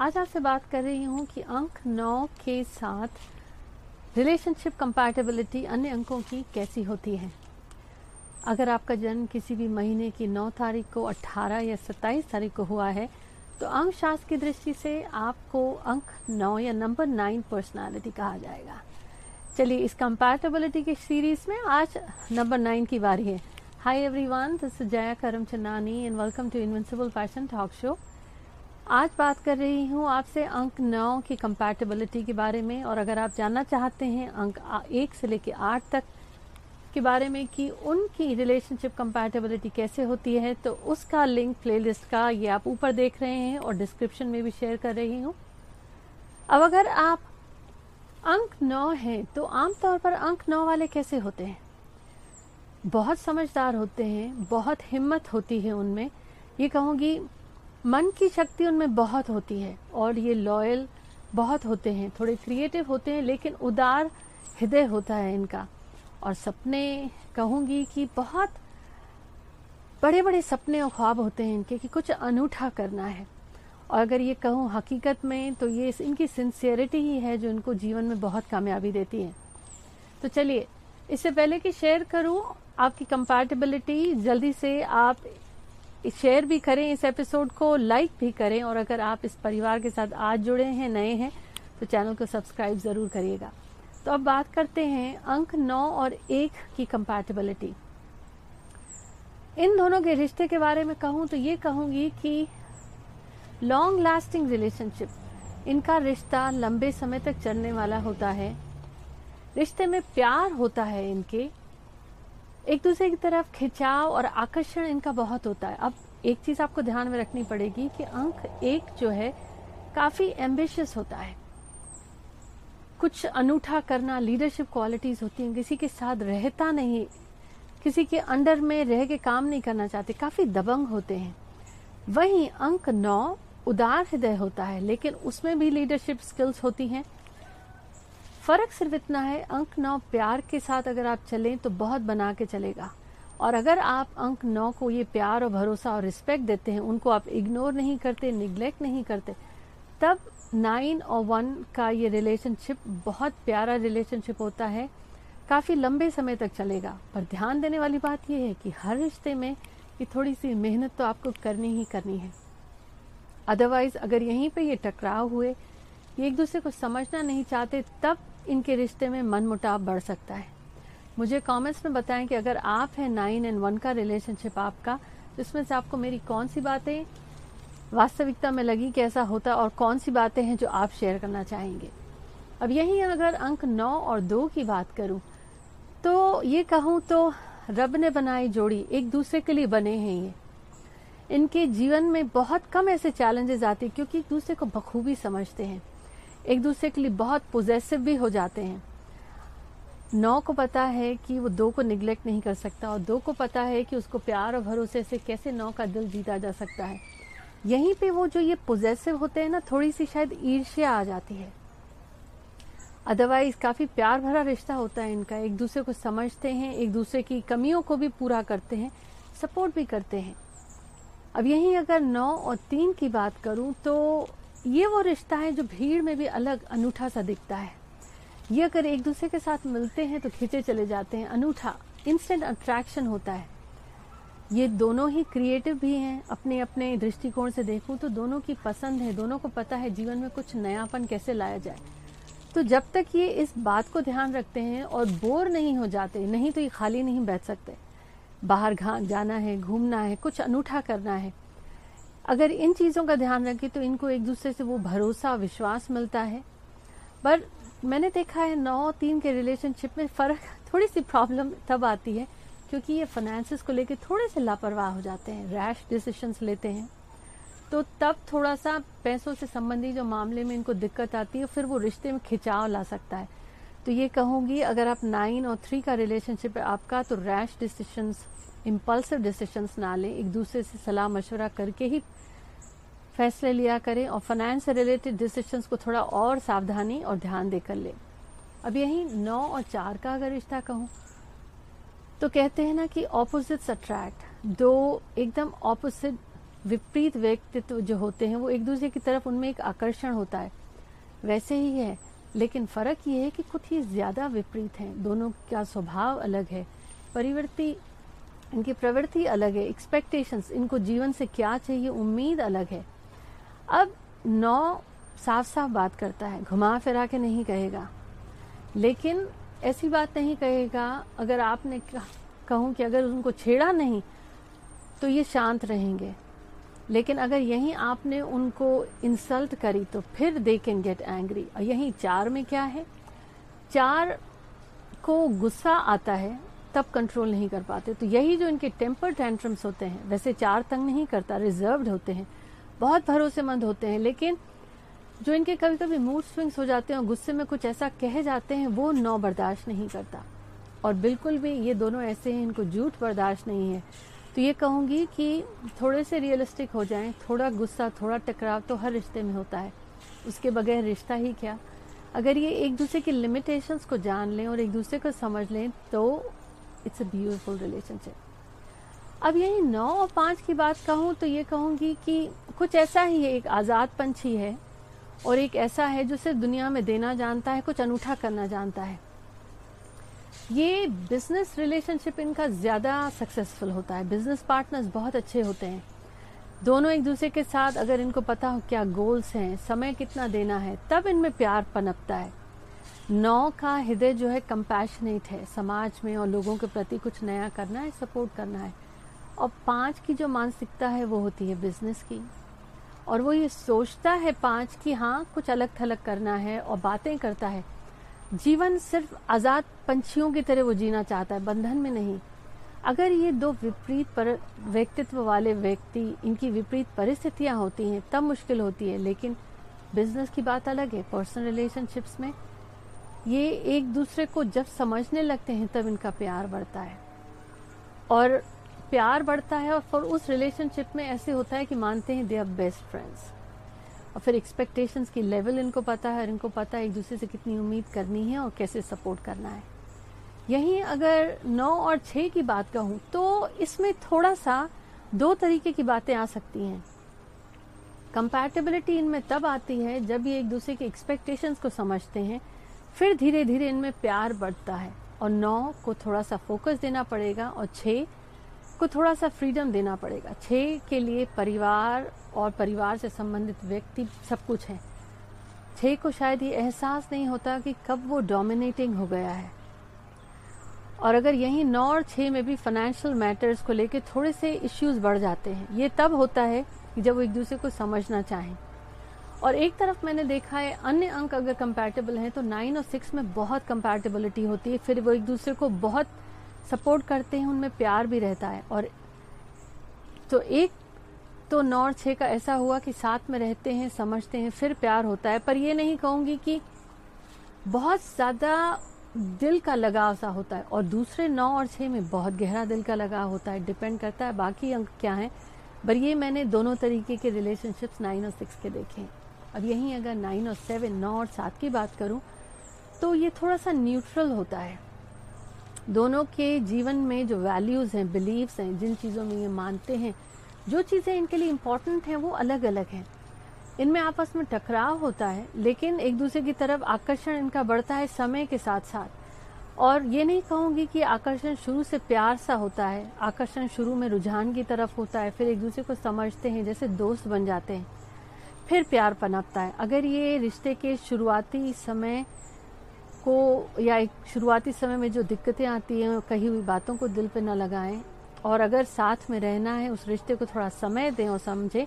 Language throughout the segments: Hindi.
आज आपसे बात कर रही हूँ कि अंक नौ के साथ रिलेशनशिप कंपैटिबिलिटी अन्य अंकों की कैसी होती है? अगर आपका जन्म किसी भी महीने की नौ तारीख को 18 या 27 तारीख को हुआ है तो अंक शास्त्र की दृष्टि से आपको अंक नौ या नंबर नाइन पर्सनालिटी कहा जाएगा। चलिए, इस कंपैटिबिलिटी की सीरीज़ में आज नंबर नाइन की बारी है। हाय everyone this Jaya Karam Channani and welcome to invincible fashion talk show आज बात कर रही हूँ आपसे अंक नौ की कंपैटिबिलिटी के बारे में, और अगर आप जानना चाहते हैं अंक एक से लेकर आठ तक के बारे में कि उनकी रिलेशनशिप कंपैटिबिलिटी कैसे होती है तो उसका लिंक प्लेलिस्ट का ये आप ऊपर देख रहे हैं और डिस्क्रिप्शन में भी शेयर कर रही हूँ। अब अगर आप अंक नौ है तो आमतौर पर अंक नौ वाले कैसे होते हैं? बहुत समझदार होते हैं, बहुत हिम्मत होती है उनमें। ये कहूँगी मन की शक्ति उनमें बहुत होती है और ये लॉयल बहुत होते हैं, थोड़े क्रिएटिव होते हैं, लेकिन उदार हृदय होता है इनका। और सपने, कहूँगी कि बहुत बड़े बड़े सपने और ख्वाब होते हैं इनके कि कुछ अनूठा करना है। और अगर ये कहूँ हकीकत में तो ये इनकी सिंसियरिटी ही है जो इनको जीवन में बहुत कामयाबी देती है। तो चलिए, इससे पहले कि शेयर करूँ, आपकी कंपैटिबिलिटी जल्दी से आप शेयर भी करें इस एपिसोड को लाइक भी करें, और अगर आप इस परिवार के साथ आज जुड़े हैं, नए हैं तो चैनल को सब्सक्राइब ज़रूर करिएगा। तो अब बात करते हैं अंक नौ और एक की कंपैटिबिलिटी इन दोनों के रिश्ते के बारे में कहूँ तो ये कहूँगी कि लॉन्ग लास्टिंग रिलेशनशिप इनका रिश्ता लंबे समय तक चलने वाला होता है। रिश्ते में प्यार होता है इनके एक दूसरे की तरफ़ खिंचाव और आकर्षण इनका बहुत होता है। अब एक चीज़ आपको ध्यान में रखनी पड़ेगी कि अंक एक जो है, काफ़ी एम्बिशियस होता है। कुछ अनूठा करना लीडरशिप क्वालिटीज होती हैं, किसी के साथ रहता नहीं, किसी के अंडर में रह के काम नहीं करना चाहते, काफ़ी दबंग होते हैं। वहीं अंक नौ उदार हृदय होता है, लेकिन उसमें भी लीडरशिप स्किल्स होती हैं। फ़र्क सिर्फ़ इतना है, अंक नौ प्यार के साथ अगर आप चलें तो बहुत बना के चलेगा। और अगर आप अंक नौ को ये प्यार और भरोसा और रिस्पेक्ट देते हैं, उनको आप इग्नोर नहीं करते निग्लेक्ट नहीं करते, तब नाइन और वन का ये रिलेशनशिप बहुत प्यारा रिलेशनशिप होता है। काफ़ी लंबे समय तक चलेगा। पर ध्यान देने वाली बात यह है कि हर रिश्ते में ये थोड़ी सी मेहनत तो आपको करनी ही करनी है। अदरवाइज़ अगर यहीं पे ये टकराव हुए, ये एक दूसरे को समझना नहीं चाहते, तब इनके रिश्ते में मन मुटाव बढ़ सकता है। मुझे कमेंट्स में बताएँ कि अगर आप हैं नाइन एंड वन का रिलेशनशिप आपका तो इसमें से आपको मेरी कौन सी बातें वास्तविकता में लगी कि ऐसा होता और कौन सी बातें हैं जो आप शेयर करना चाहेंगे। अब यही अगर अंक नौ और दो की बात करूँ तो ये कहूँ तो रब ने बनाई जोड़ी एक दूसरे के लिए बने हैं ये। इनके जीवन में बहुत कम ऐसे चैलेंजेस आते क्योंकि एक दूसरे को बखूबी समझते हैं। एक दूसरे के लिए बहुत पोजेसिव भी हो जाते हैं। नौ को पता है कि वो दो को निग्लेक्ट नहीं कर सकता और दो को पता है कि उसको प्यार और भरोसे से कैसे नौ का दिल जीता जा सकता है। यहीं पे वो जो ये पोजेसिव होते हैं ना थोड़ी सी शायद ईर्ष्या आ जाती है। अदरवाइज़ काफ़ी प्यार भरा रिश्ता होता है इनका। एक दूसरे को समझते हैं, एक दूसरे की कमियों को भी पूरा करते हैं सपोर्ट भी करते हैं। अब यहीं अगर नौ और तीन की बात करूँ तो ये वो रिश्ता है जो भीड़ में भी अलग अनूठा सा दिखता है। ये अगर एक दूसरे के साथ मिलते हैं तो खींचे चले जाते हैं। अनूठा इंस्टेंट अट्रैक्शन होता है। ये दोनों ही क्रिएटिव भी हैं। अपने अपने दृष्टिकोण से देखूँ तो दोनों की पसंद है। दोनों को पता है जीवन में कुछ नयापन कैसे लाया जाए। तो जब तक ये इस बात को ध्यान रखते हैं और बोर नहीं हो जाते, नहीं तो ये खाली नहीं बैठ सकते। बाहर जाना है, घूमना है, कुछ अनूठा करना है। अगर इन चीज़ों का ध्यान रखें तो इनको एक दूसरे से वो भरोसा, विश्वास मिलता है। पर मैंने देखा है नौ तीन के रिलेशनशिप में फ़र्क थोड़ी सी प्रॉब्लम तब आती है, क्योंकि ये फाइनेंसिस को लेकर थोड़े से लापरवाह हो जाते हैं रैश डिसीशंस लेते हैं। तो तब थोड़ा सा पैसों से संबंधी जो मामले में इनको दिक्कत आती है, फिर वो रिश्ते में खिंचाव ला सकता है। तो ये कहूँगी, अगर आप नाइन और थ्री का रिलेशनशिप है आपका तो रैश डिसीशंस इम्पल्सिव डिसीशंस ना लें, एक दूसरे से सलाह मशवरा करके ही फैसले लिया करें और फाइनेंस से रिलेटेड डिसीशंस को थोड़ा और सावधानी और ध्यान देकर लें। अब यही नौ और चार का अगर रिश्ता कहूँ तो कहते हैं ना कि ऑपोजिट्स अट्रैक्ट दो एकदम ऑपोजिट विपरीत व्यक्तित्व जो होते हैं, वो एक दूसरे की तरफ़ उनमें एक आकर्षण होता है। वैसे ही है, लेकिन फ़र्क ये है कि कुछ ही ज़्यादा विपरीत हैं। दोनों का स्वभाव अलग है, परिवर्ती, इनकी प्रवृत्ति अलग है एक्सपेक्टेशंस इनको जीवन से क्या चाहिए, उम्मीद अलग है। अब नौ साफ़ साफ़ बात करता है, घुमा फिरा के नहीं कहेगा। लेकिन ऐसी बात नहीं कहेगा, अगर आपने कहूँ कि अगर उनको छेड़ा नहीं तो ये शांत रहेंगे। लेकिन अगर यहीं आपने उनको इंसल्ट करी तो फिर दे कैन गेट एंग्री और यहीं चार में क्या है? चार को गुस्सा आता है, तब कंट्रोल नहीं कर पाते। तो यही जो इनके टेम्पर टेंट्रम्स होते हैं, वैसे चार तंग नहीं करता रिजर्व्ड होते हैं। बहुत भरोसेमंद होते हैं, लेकिन जो इनके कभी कभी मूड स्विंग्स हो जाते हैं और गुस्से में कुछ ऐसा कह जाते हैं, वो नौ बर्दाश्त नहीं करता। और बिल्कुल भी ये दोनों ऐसे हैं, इनको झूठ बर्दाश्त नहीं है। तो ये कहूँगी कि थोड़े से रियलिस्टिक हो जाएँ, थोड़ा गुस्सा, थोड़ा टकराव तो हर रिश्ते में होता है। उसके बगैर रिश्ता ही क्या? अगर ये एक दूसरे की लिमिटेशंस को जान लें और एक दूसरे को समझ लें तो इट्स अ ब्यूटीफुल रिलेशनशिप अब यही नौ और पाँच की बात कहूँ तो ये कहूँगी कि कुछ ऐसा ही है एक आज़ाद पंछी है और एक ऐसा है जो सिर्फ़ दुनिया में देना जानता है, कुछ अनूठा करना जानता है। ये बिज़नेस रिलेशनशिप इनका ज़्यादा सक्सेसफुल होता है। बिज़नेस पार्टनर्स बहुत अच्छे होते हैं। दोनों एक दूसरे के साथ अगर इनको पता हो क्या गोल्स हैं, समय कितना देना है, तब इनमें प्यार पनपता है। नौ का हृदय जो है कंपैशनेट है। समाज में और लोगों के प्रति कुछ नया करना है सपोर्ट करना है। और पाँच की जो मानसिकता है, वो होती है बिज़नेस की। और वो ये सोचता है पाँच की हाँ कुछ अलग थलग करना है और बातें करता है। जीवन सिर्फ़ आज़ाद पंछियों की तरह वो जीना चाहता है, बंधन में नहीं। अगर ये दो विपरीत पर व्यक्तित्व वाले व्यक्ति, इनकी विपरीत परिस्थितियाँ होती हैं, तब मुश्किल होती है, लेकिन बिज़नेस की बात अलग है, पर्सनल रिलेशनशिप्स में। ये एक दूसरे को जब समझने लगते हैं, तब इनका प्यार बढ़ता है। और प्यार बढ़ता है और फिर उस रिलेशनशिप में ऐसे होता है कि मानते हैं दे आर बेस्ट फ्रेंड्स और फिर एक्सपेक्टेशंस की लेवल इनको पता है और इनको पता है एक दूसरे से कितनी उम्मीद करनी है और कैसे सपोर्ट करना है. यहीं अगर नौ और छह की बात कहूँ तो इसमें थोड़ा सा दो तरीके की बातें आ सकती हैं. कंपैटिबिलिटी इनमें तब आती है जब ये एक दूसरे के एक्सपेक्टेशंस को समझते हैं, फिर धीरे धीरे इनमें प्यार बढ़ता है और नौ को थोड़ा सा फोकस देना पड़ेगा और छह को थोड़ा सा फ्रीडम देना पड़ेगा। छह के लिए परिवार और परिवार से संबंधित व्यक्ति सब कुछ है। छह को शायद ये एहसास नहीं होता कि कब वो डोमिनेटिंग हो गया है। और अगर यही नौ और छह में भी फाइनेंशियल मैटर्स को लेकर थोड़े से इश्यूज़ बढ़ जाते हैं, ये तब होता है कि जब वो एक दूसरे को समझना चाहें। और एक तरफ़ मैंने देखा है, अन्य अंक अगर कंपैटिबल हैं तो नाइन और सिक्स में बहुत कंपैटिबिलिटी होती है, फिर वो एक दूसरे को बहुत सपोर्ट करते हैं, उनमें प्यार भी रहता है। और तो एक तो नौ और छह का ऐसा हुआ कि साथ में रहते हैं, समझते हैं, फिर प्यार होता है। पर ये नहीं कहूँगी कि बहुत ज़्यादा दिल का लगाव सा होता है और दूसरे नौ और छह में बहुत गहरा दिल का लगाव होता है, डिपेंड करता है बाकी अंक क्या है। पर ये मैंने दोनों तरीके के रिलेशनशिप्स नाइन और सिक्स के देखे हैं। अब यहीं अगर नाइन और सेवन, नौ और सात की बात करूँ तो ये थोड़ा सा न्यूट्रल होता है। दोनों के जीवन में जो वैल्यूज़ हैं बिलीव्स हैं, जिन चीज़ों में ये मानते हैं, जो चीज़ें इनके लिए इम्पोर्टेंट हैं, वो अलग अलग हैं। इनमें आपस में टकराव होता है, लेकिन एक दूसरे की तरफ़ आकर्षण इनका बढ़ता है समय के साथ साथ और ये नहीं कहूँगी कि आकर्षण शुरू से प्यार सा होता है, आकर्षण शुरू में रुझान की तरफ़ होता है, फिर एक दूसरे को समझते हैं, जैसे दोस्त बन जाते हैं, फिर प्यार पनपता है। अगर ये रिश्ते के शुरुआती समय को या एक शुरुआती समय में जो दिक्कतें आती हैं, कही हुई बातों को दिल पे न लगाएँ। और अगर साथ में रहना है, उस रिश्ते को थोड़ा समय दें और समझें,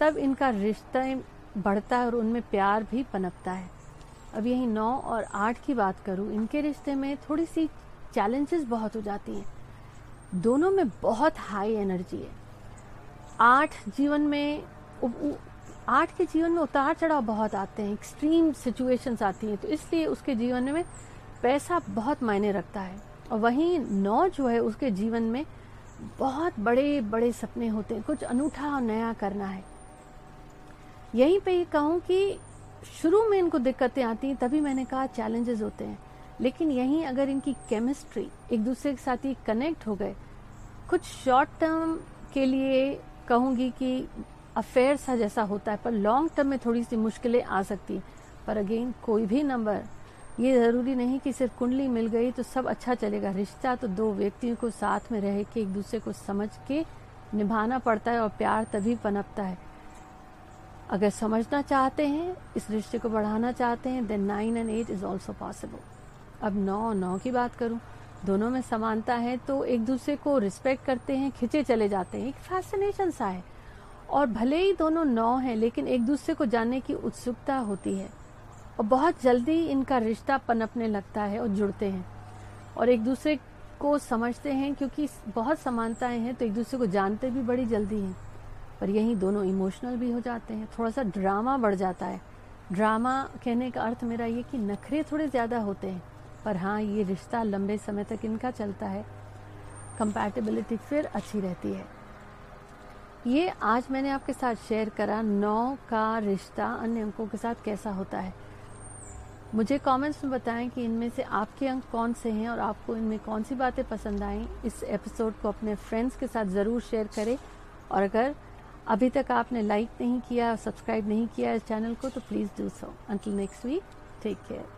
तब इनका रिश्ता बढ़ता है और उनमें प्यार भी पनपता है। अब यही नौ और आठ की बात करूँ, इनके रिश्ते में थोड़ी सी चैलेंजेस बहुत हो जाती हैं। दोनों में बहुत हाई एनर्जी है। आठ जीवन में आठ के जीवन में उतार चढ़ाव बहुत आते हैं एक्सट्रीम सिचुएशंस आती हैं तो इसलिए उसके जीवन में पैसा बहुत मायने रखता है। और वहीं नौ जो है, उसके जीवन में बहुत बड़े बड़े सपने होते हैं। कुछ अनूठा और नया करना है। यहीं पे ये कहूँ कि शुरू में इनको दिक्कतें आती हैं, तभी मैंने कहा चैलेंजेस होते हैं। लेकिन यहीं अगर इनकी केमिस्ट्री एक दूसरे के साथ ही कनेक्ट हो गए, कुछ शॉर्ट टर्म के लिए कहूँगी कि अफेयर सा जैसा होता है, पर लॉन्ग टर्म में थोड़ी सी मुश्किलें आ सकती पर अगेन कोई भी नंबर ये ज़रूरी नहीं कि सिर्फ़ कुंडली मिल गई तो सब अच्छा चलेगा। रिश्ता तो दो व्यक्तियों को साथ में रह के, एक दूसरे को समझ के निभाना पड़ता है और प्यार तभी पनपता है। अगर समझना चाहते हैं, इस रिश्ते को बढ़ाना चाहते हैं then nine and eight is also possible अब नौ और नौ की बात करूँ, दोनों में समानता है तो एक दूसरे को रिस्पेक्ट करते हैं, खिंचे चले जाते हैं। एक फैसिनेशन सा है। और भले ही दोनों नौ हैं, लेकिन एक दूसरे को जानने की उत्सुकता होती है। और बहुत जल्दी इनका रिश्ता पनपने लगता है और जुड़ते हैं। और एक दूसरे को समझते हैं, क्योंकि बहुत समानताएँ हैं तो एक दूसरे को जानते भी बड़ी जल्दी हैं। पर यही दोनों इमोशनल भी हो जाते हैं। थोड़ा सा ड्रामा बढ़ जाता है। ड्रामा कहने का अर्थ मेरा ये कि नखरे थोड़े ज़्यादा होते हैं। पर हाँ ये रिश्ता लंबे समय तक इनका चलता है। कंपैटिबिलिटी फिर अच्छी रहती है। ये आज मैंने आपके साथ शेयर करा, नौ का रिश्ता अन्य अंकों के साथ कैसा होता है। मुझे कमेंट्स में बताएँ कि इनमें से आपके अंक कौन से हैं और आपको इनमें कौन सी बातें पसंद आई। इस एपिसोड को अपने फ्रेंड्स के साथ ज़रूर शेयर करें। और अगर अभी तक आपने लाइक नहीं किया सब्सक्राइब नहीं किया इस चैनल को तो please do so until next week take care